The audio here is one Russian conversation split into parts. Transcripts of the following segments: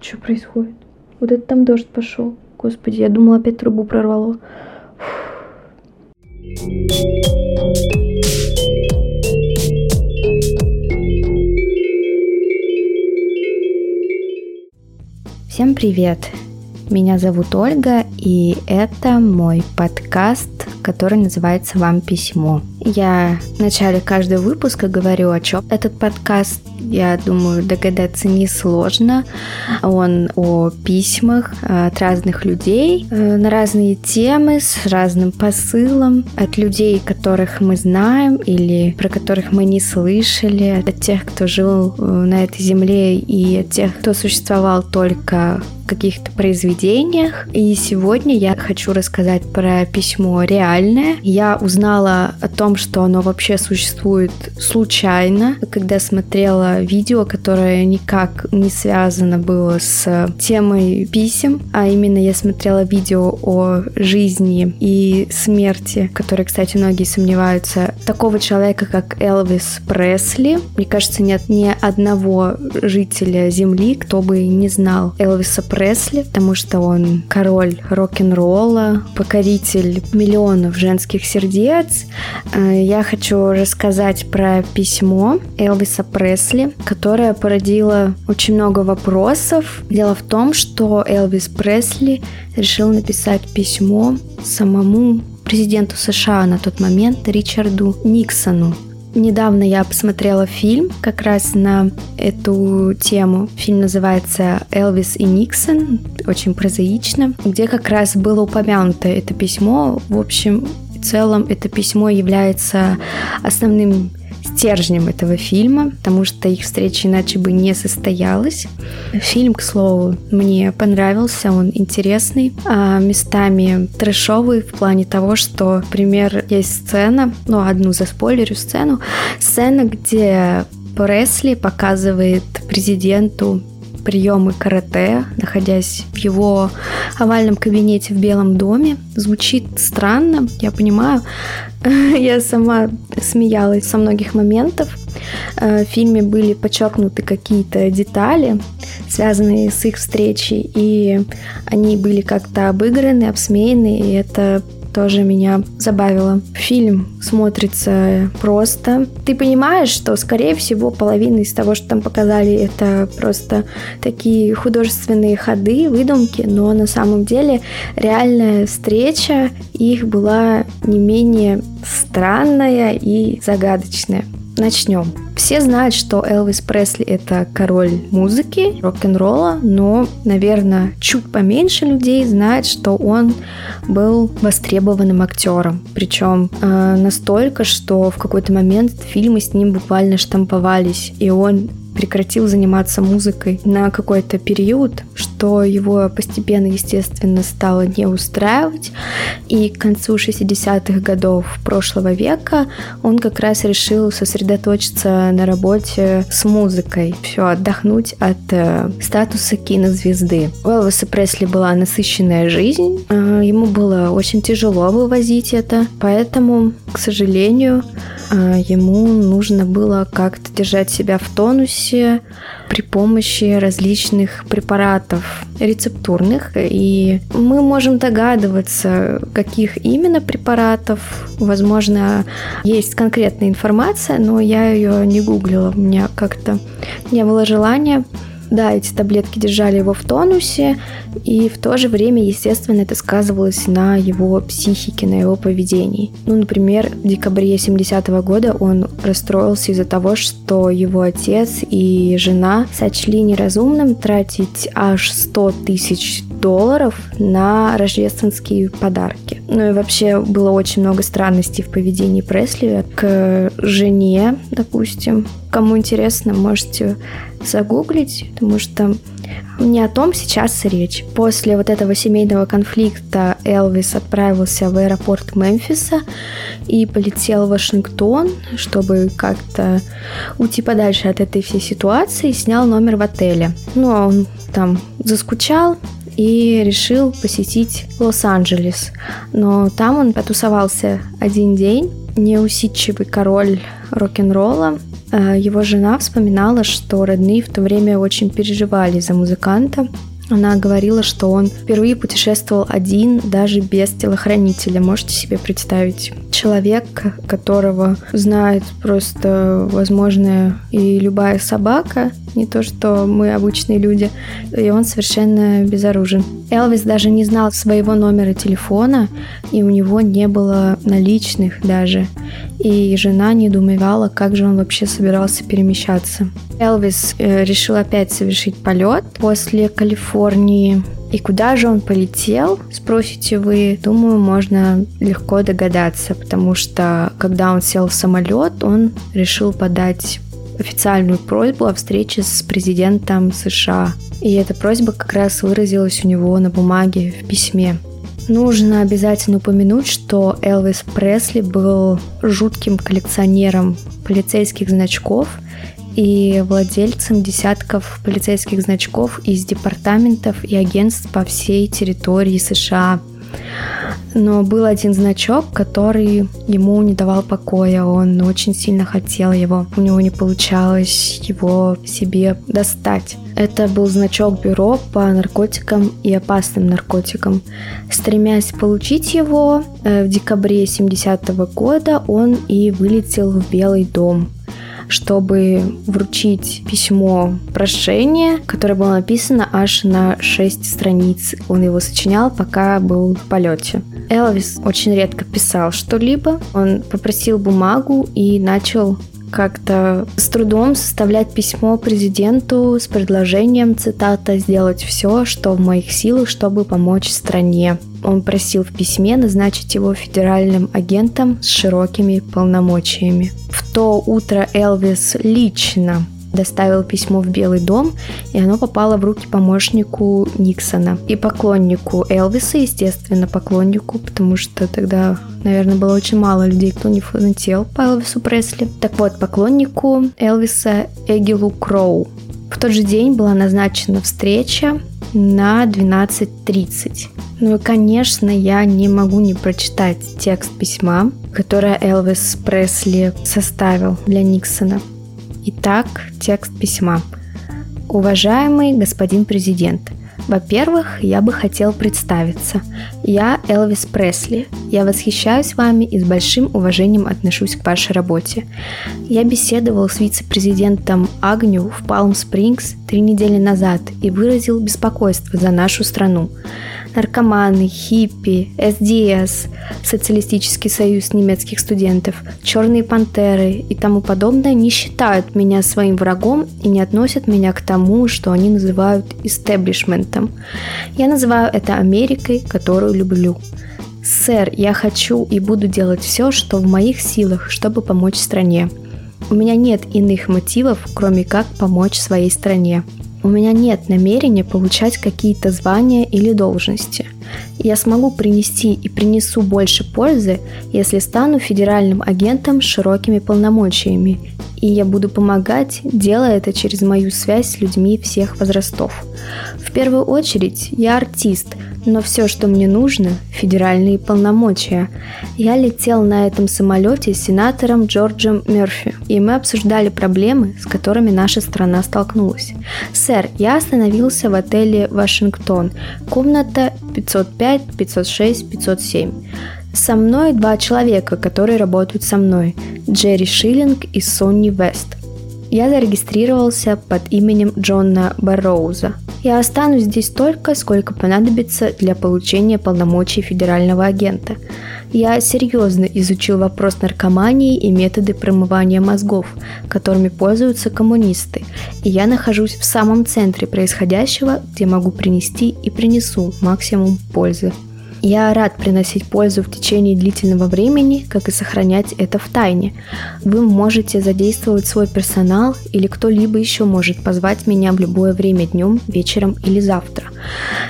Что происходит? Вот это там дождь пошел. Господи, я думала, опять трубу прорвало. Всем привет! Меня зовут Ольга, и это мой подкаст, который называется «Вам письмо». Я в начале каждого выпуска говорю, о чем этот подкаст. Я думаю, догадаться несложно. Он о письмах от разных людей э, на разные темы с разным посылом. От людей, которых мы знаем или про которых мы не слышали. От тех, кто жил э, на этой земле и от тех, кто существовал только каких-то произведениях. И сегодня я хочу рассказать про письмо реальное. Я узнала о том, что оно вообще существует случайно, когда смотрела видео, которое никак не связано было с темой писем, а именно я смотрела видео о жизни и смерти, которые, кстати, многие сомневаются, такого человека, как Элвис Пресли. Мне кажется, нет ни одного жителя Земли, кто бы не знал Элвиса Пресли Пресли, потому что он король рок-н-ролла, покоритель миллионов женских сердец. Э, я хочу рассказать про письмо Элвиса Пресли, которое породило очень много вопросов. Дело в том, что Элвис Пресли решил написать письмо самому президенту США на тот момент Ричарду Никсону. Недавно я посмотрела фильм как раз на эту тему. Фильм называется «Элвис и Никсон», очень прозаично, где как раз было упомянуто это письмо. В общем и целом это письмо является основным стержнем этого фильма, потому что их встреча иначе бы не состоялась. Фильм, к слову, мне понравился, он интересный, а местами трэшовый в плане того, что, например, есть сцена, ну, одну за спойлерю сцену, сцена, где Пресли показывает президенту приемы карате, находясь в его овальном кабинете в Белом доме. Звучит странно, я понимаю. Я сама смеялась со многих моментов. Э, в фильме были подчеркнуты какие-то детали, связанные с их встречей, и они были как-то обыграны, обсмеяны, и это тоже меня забавило. Фильм смотрится просто. Ты понимаешь, что, скорее всего, половина из того, что там показали, это просто такие художественные ходы, выдумки, но на самом деле реальная встреча их была не менее странная и загадочная. Начнем. Все знают, что Элвис Пресли это король музыки, рок-н-ролла, но, наверное, чуть поменьше людей знает, что он был востребованным актером. Причем э, настолько, что в какой-то момент фильмы с ним буквально штамповались, и он прекратил заниматься музыкой на какой-то период, что его постепенно, естественно, стало не устраивать. И к концу 60-х годов прошлого века он как раз решил сосредоточиться на работе с музыкой, все, отдохнуть от э, статуса кинозвезды. У Элвиса Пресли была насыщенная жизнь, э, ему было очень тяжело вывозить это, поэтому, к сожалению, э, ему нужно было как-то держать себя в тонусе, при помощи различных препаратов рецептурных. И мы можем догадываться, каких именно препаратов. Возможно, есть конкретная информация, но я ее не гуглила. У меня как-то не было желания да, эти таблетки держали его в тонусе, и в то же время, естественно, это сказывалось на его психике, на его поведении. Ну, например, в декабре 70-го года он расстроился из-за того, что его отец и жена сочли неразумным тратить аж 100 тысяч долларов на рождественские подарки. Ну и вообще было очень много странностей в поведении Пресли к жене, допустим. Кому интересно, можете загуглить, потому что не о том сейчас речь. После вот этого семейного конфликта Элвис отправился в аэропорт Мемфиса и полетел в Вашингтон, чтобы как-то уйти подальше от этой всей ситуации, снял номер в отеле. Ну, а он там заскучал, и решил посетить Лос-Анджелес. Но там он потусовался один день, неусидчивый король рок-н-ролла, э, его жена вспоминала, что родные в то время очень переживали за музыканта, она говорила, что он впервые путешествовал один, даже без телохранителя. Можете себе представить? Человек, которого знает просто возможная и любая собака, не то что мы обычные люди, и он совершенно безоружен. Элвис даже не знал своего номера телефона, и у него не было наличных даже. И жена недоумевала, как же он вообще собирался перемещаться. Элвис э, решил опять совершить полет после Калифорнии. И куда же он полетел, спросите вы? Думаю, можно легко догадаться, потому что когда он сел в самолет, он решил подать официальную просьбу о встрече с президентом США. И эта просьба как раз выразилась у него на бумаге в письме. Нужно обязательно упомянуть, что Элвис Пресли был жутким коллекционером полицейских значков и владельцем десятков полицейских значков из департаментов и агентств по всей территории США – но был один значок, который ему не давал покоя. Он очень сильно хотел его. У него не получалось его себе достать. Это был значок бюро по наркотикам и опасным наркотикам. Стремясь получить его, э, в декабре 70 года он и вылетел в Белый дом чтобы вручить письмо прошение, которое было написано аж на 6 страниц. Он его сочинял, пока был в полете. Элвис очень редко писал что-либо. Он попросил бумагу и начал как-то с трудом составлять письмо президенту с предложением, цитата, «сделать все, что в моих силах, чтобы помочь стране». Он просил в письме назначить его федеральным агентом с широкими полномочиями. В то утро Элвис лично доставил письмо в Белый дом, и оно попало в руки помощнику Никсона и поклоннику Элвиса, естественно, поклоннику, потому что тогда, наверное, было очень мало людей, кто не фанател по Элвису Пресли. Так вот, поклоннику Элвиса Эгилу Кроу. В тот же день была назначена встреча на 12.30. Ну и, конечно, я не могу не прочитать текст письма, которое Элвис Пресли составил для Никсона. Итак, текст письма. Уважаемый господин президент, во-первых, я бы хотел представиться. Я Элвис Пресли. Я восхищаюсь вами и с большим уважением отношусь к вашей работе. Я беседовал с вице-президентом Агню в Палм-Спрингс три недели назад и выразил беспокойство за нашу страну наркоманы, хиппи, СДС, Социалистический союз немецких студентов, черные пантеры и тому подобное не считают меня своим врагом и не относят меня к тому, что они называют истеблишментом. Я называю это Америкой, которую люблю. Сэр, я хочу и буду делать все, что в моих силах, чтобы помочь стране. У меня нет иных мотивов, кроме как помочь своей стране. У меня нет намерения получать какие-то звания или должности. Я смогу принести и принесу больше пользы, если стану федеральным агентом с широкими полномочиями, и я буду помогать, делая это через мою связь с людьми всех возрастов. В первую очередь, я артист – но все, что мне нужно – федеральные полномочия. Я летел на этом самолете с сенатором Джорджем Мерфи, и мы обсуждали проблемы, с которыми наша страна столкнулась. Сэр, я остановился в отеле «Вашингтон», комната 505, 506, 507. Со мной два человека, которые работают со мной – Джерри Шиллинг и Сонни Вест. Я зарегистрировался под именем Джона Барроуза – я останусь здесь столько, сколько понадобится для получения полномочий федерального агента. Я серьезно изучил вопрос наркомании и методы промывания мозгов, которыми пользуются коммунисты, и я нахожусь в самом центре происходящего, где могу принести и принесу максимум пользы. Я рад приносить пользу в течение длительного времени, как и сохранять это в тайне. Вы можете задействовать свой персонал или кто-либо еще может позвать меня в любое время днем, вечером или завтра.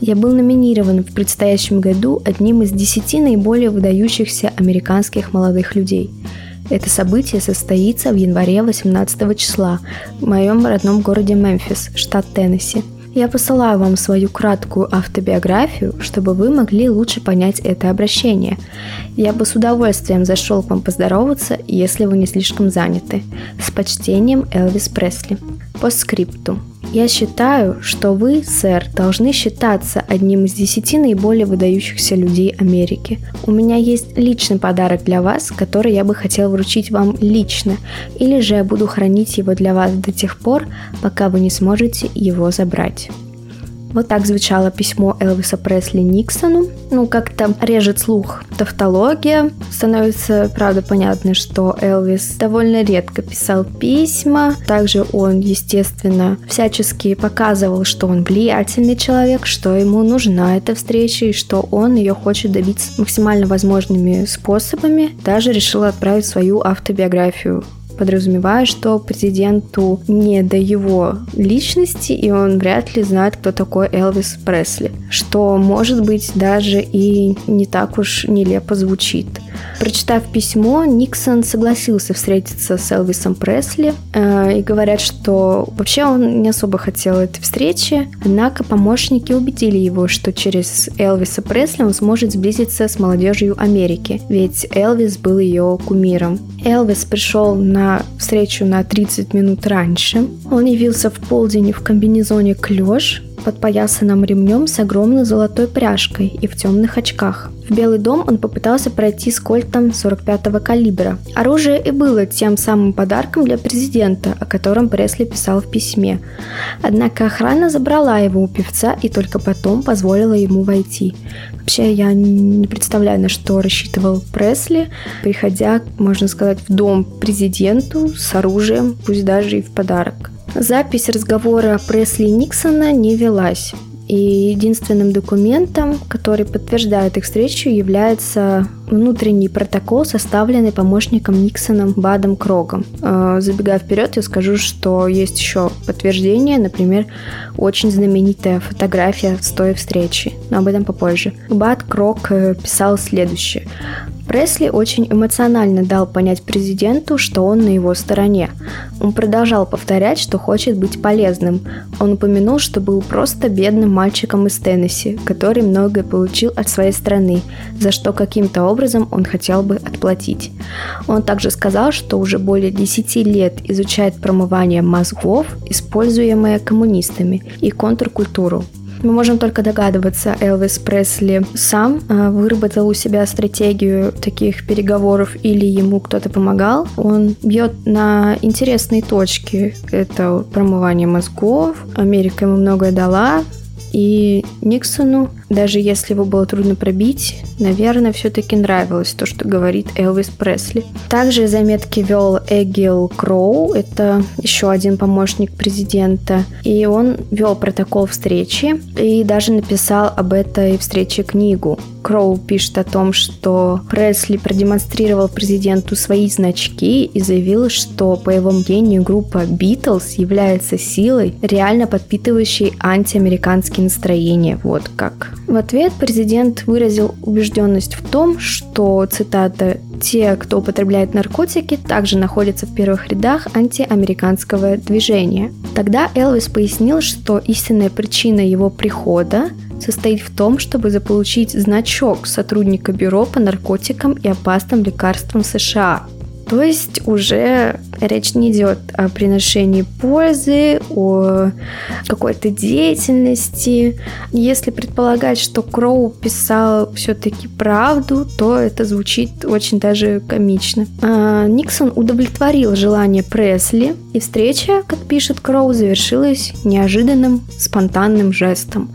Я был номинирован в предстоящем году одним из десяти наиболее выдающихся американских молодых людей. Это событие состоится в январе 18 числа в моем родном городе Мемфис, штат Теннесси – Я посылаю вам свою краткую автобиографию, чтобы вы могли лучше понять это обращение. Я бы с удовольствием зашел к вам поздороваться, если вы не слишком заняты. С почтением, Элвис Пресли. По скрипту. Я считаю, что вы, сэр, должны считаться одним из десяти наиболее выдающихся людей Америки. У меня есть личный подарок для вас, который я бы хотел вручить вам лично, или же я буду хранить его для вас до тех пор, пока вы не сможете его забрать. Вот так звучало письмо Элвиса Пресли Никсону. Ну, как-то режет слух тавтология. Становится, правда, понятно, что Элвис довольно редко писал письма. Также он, естественно, всячески показывал, что он влиятельный человек, что ему нужна эта встреча и что он ее хочет добиться максимально возможными способами. Даже решил отправить свою автобиографию подразумевая, что президенту не до его личности, и он вряд ли знает, кто такой Элвис Пресли, что, может быть, даже и не так уж нелепо звучит. Прочитав письмо, Никсон согласился встретиться с Элвисом Пресли, э, и говорят, что вообще он не особо хотел этой встречи, однако помощники убедили его, что через Элвиса Пресли он сможет сблизиться с молодежью Америки, ведь Элвис был ее кумиром. Элвис пришел на встречу на 30 минут раньше. Он явился в полдень в комбинезоне клеш, подпоясанном ремнем с огромной золотой пряжкой и в темных очках. В Белый дом он попытался пройти с кольтом 45-го калибра. Оружие и было тем самым подарком для президента, о котором Пресли писал в письме. Однако охрана забрала его у певца и только потом позволила ему войти. Вообще я не представляю, на что рассчитывал Пресли, приходя, можно сказать, в дом президенту с оружием, пусть даже и в подарок. Запись разговора Пресли и Никсона не велась. И единственным документом, который подтверждает их встречу, является внутренний протокол, составленный помощником Никсоном Бадом Крогом. Э, забегая вперед, я скажу, что есть еще подтверждение, например, очень знаменитая фотография с той встречи, но об этом попозже. Бад Крог э, писал следующее. Пресли очень эмоционально дал понять президенту, что он на его стороне. Он продолжал повторять, что хочет быть полезным. Он упомянул, что был просто бедным мальчиком из Теннесси, который многое получил от своей страны, за что каким-то образом он хотел бы отплатить. Он также сказал, что уже более 10 лет изучает промывание мозгов, используемое коммунистами, и контркультуру. Мы можем только догадываться, Элвис Пресли сам а, выработал у себя стратегию таких переговоров или ему кто-то помогал. Он бьет на интересные точки. Это промывание мозгов. Америка ему многое дала, и Никсону, даже если его было трудно пробить, наверное, все-таки нравилось то, что говорит Элвис Пресли. Также заметки вел Эгил Кроу, это еще один помощник президента, и он вел протокол встречи и даже написал об этой встрече книгу. Кроу пишет о том, что Пресли продемонстрировал президенту свои значки и заявил, что, по его мнению, группа Beatles является силой, реально подпитывающей антиамериканские настроения. Вот как. В ответ президент выразил убежденность в том, что, цитата, «те, кто употребляет наркотики, также находятся в первых рядах антиамериканского движения». Тогда Элвис пояснил, что истинная причина его прихода состоит в том, чтобы заполучить значок сотрудника Бюро по наркотикам и опасным лекарствам США. То есть уже речь не идет о приношении пользы, о какой-то деятельности. Если предполагать, что Кроу писал все-таки правду, то это звучит очень даже комично. А Никсон удовлетворил желание Пресли, и встреча, как пишет Кроу, завершилась неожиданным, спонтанным жестом.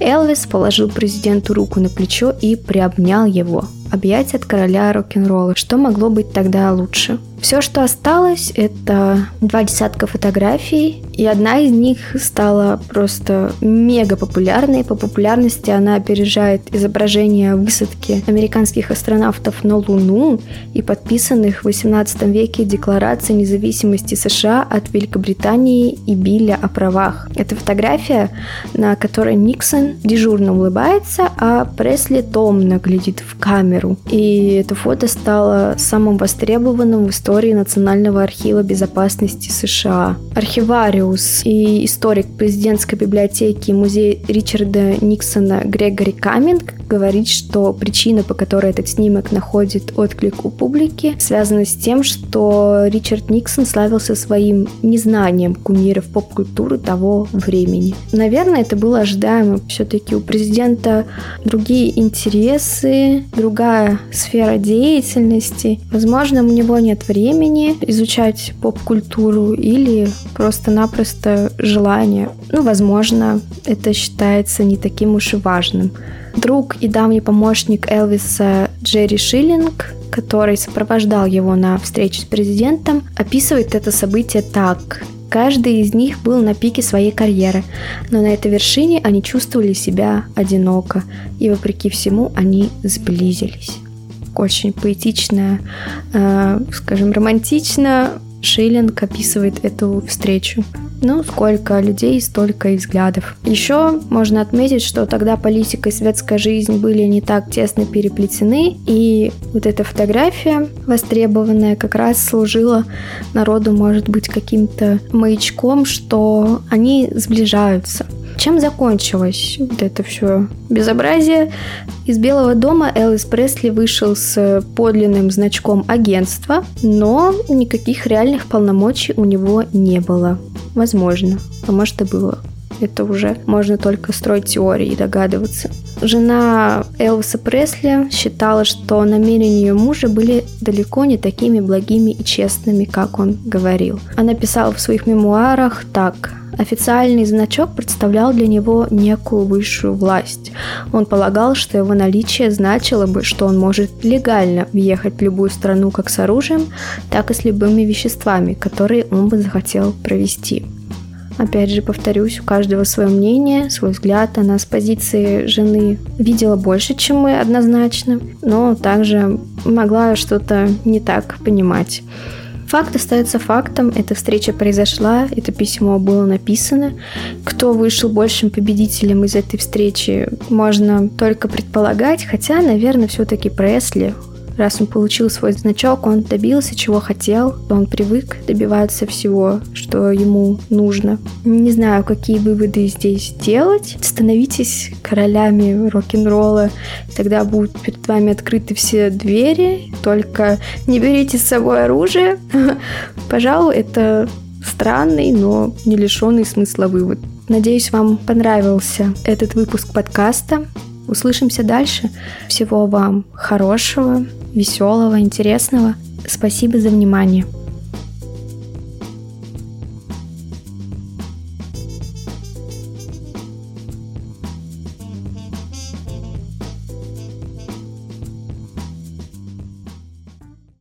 Элвис положил президенту руку на плечо и приобнял его – объятия от короля рок-н-ролла. Что могло быть тогда лучше? Все, что осталось, это два десятка фотографий, и одна из них стала просто мега популярной. По популярности она опережает изображение высадки американских астронавтов на Луну и подписанных в 18 веке Декларации независимости США от Великобритании и Билля о правах. Это фотография, на которой Никсон дежурно улыбается, а Пресли томно глядит в камеру. И это фото стало самым востребованным в истории истории Национального архива безопасности США. Архивариус и историк президентской библиотеки и музея Ричарда Никсона Грегори Каминг говорит, что причина, по которой этот снимок находит отклик у публики, связана с тем, что Ричард Никсон славился своим незнанием кумиров поп-культуры того времени. Наверное, это было ожидаемо. Все-таки у президента другие интересы, другая сфера деятельности. Возможно, у него нет времени изучать поп-культуру или просто-напросто желание. Ну, возможно, это считается не таким уж и важным. Друг и давний помощник Элвиса Джерри Шиллинг, который сопровождал его на встрече с президентом, описывает это событие так. Каждый из них был на пике своей карьеры, но на этой вершине они чувствовали себя одиноко, и вопреки всему они сблизились. Очень поэтично, э, скажем, романтично Шиллинг описывает эту встречу. Ну, сколько людей, столько и взглядов. Еще можно отметить, что тогда политика и светская жизнь были не так тесно переплетены, и вот эта фотография востребованная как раз служила народу, может быть, каким-то маячком, что они сближаются. Чем закончилось вот это все безобразие? Из Белого дома Элвис Пресли вышел с подлинным значком агентства, но никаких реальных полномочий у него не было. Возможно, а может и было. Это уже можно только строить теории и догадываться. Жена Элвиса Пресли считала, что намерения ее мужа были далеко не такими благими и честными, как он говорил. Она писала в своих мемуарах так. Официальный значок представлял для него некую высшую власть. Он полагал, что его наличие значило бы, что он может легально въехать в любую страну как с оружием, так и с любыми веществами, которые он бы захотел провести. Опять же, повторюсь, у каждого свое мнение, свой взгляд. Она с позиции жены видела больше, чем мы однозначно, но также могла что-то не так понимать. Факт остается фактом. Эта встреча произошла, это письмо было написано. Кто вышел большим победителем из этой встречи, можно только предполагать, хотя, наверное, все-таки Пресли Раз он получил свой значок, он добился, чего хотел, он привык добиваться всего, что ему нужно. Не знаю, какие выводы здесь делать. Становитесь королями рок-н-ролла, тогда будут перед вами открыты все двери, только не берите с собой оружие. Пожалуй, это странный, но не лишенный смысла вывод. Надеюсь, вам понравился этот выпуск подкаста. Услышимся дальше. Всего вам хорошего, веселого, интересного. Спасибо за внимание.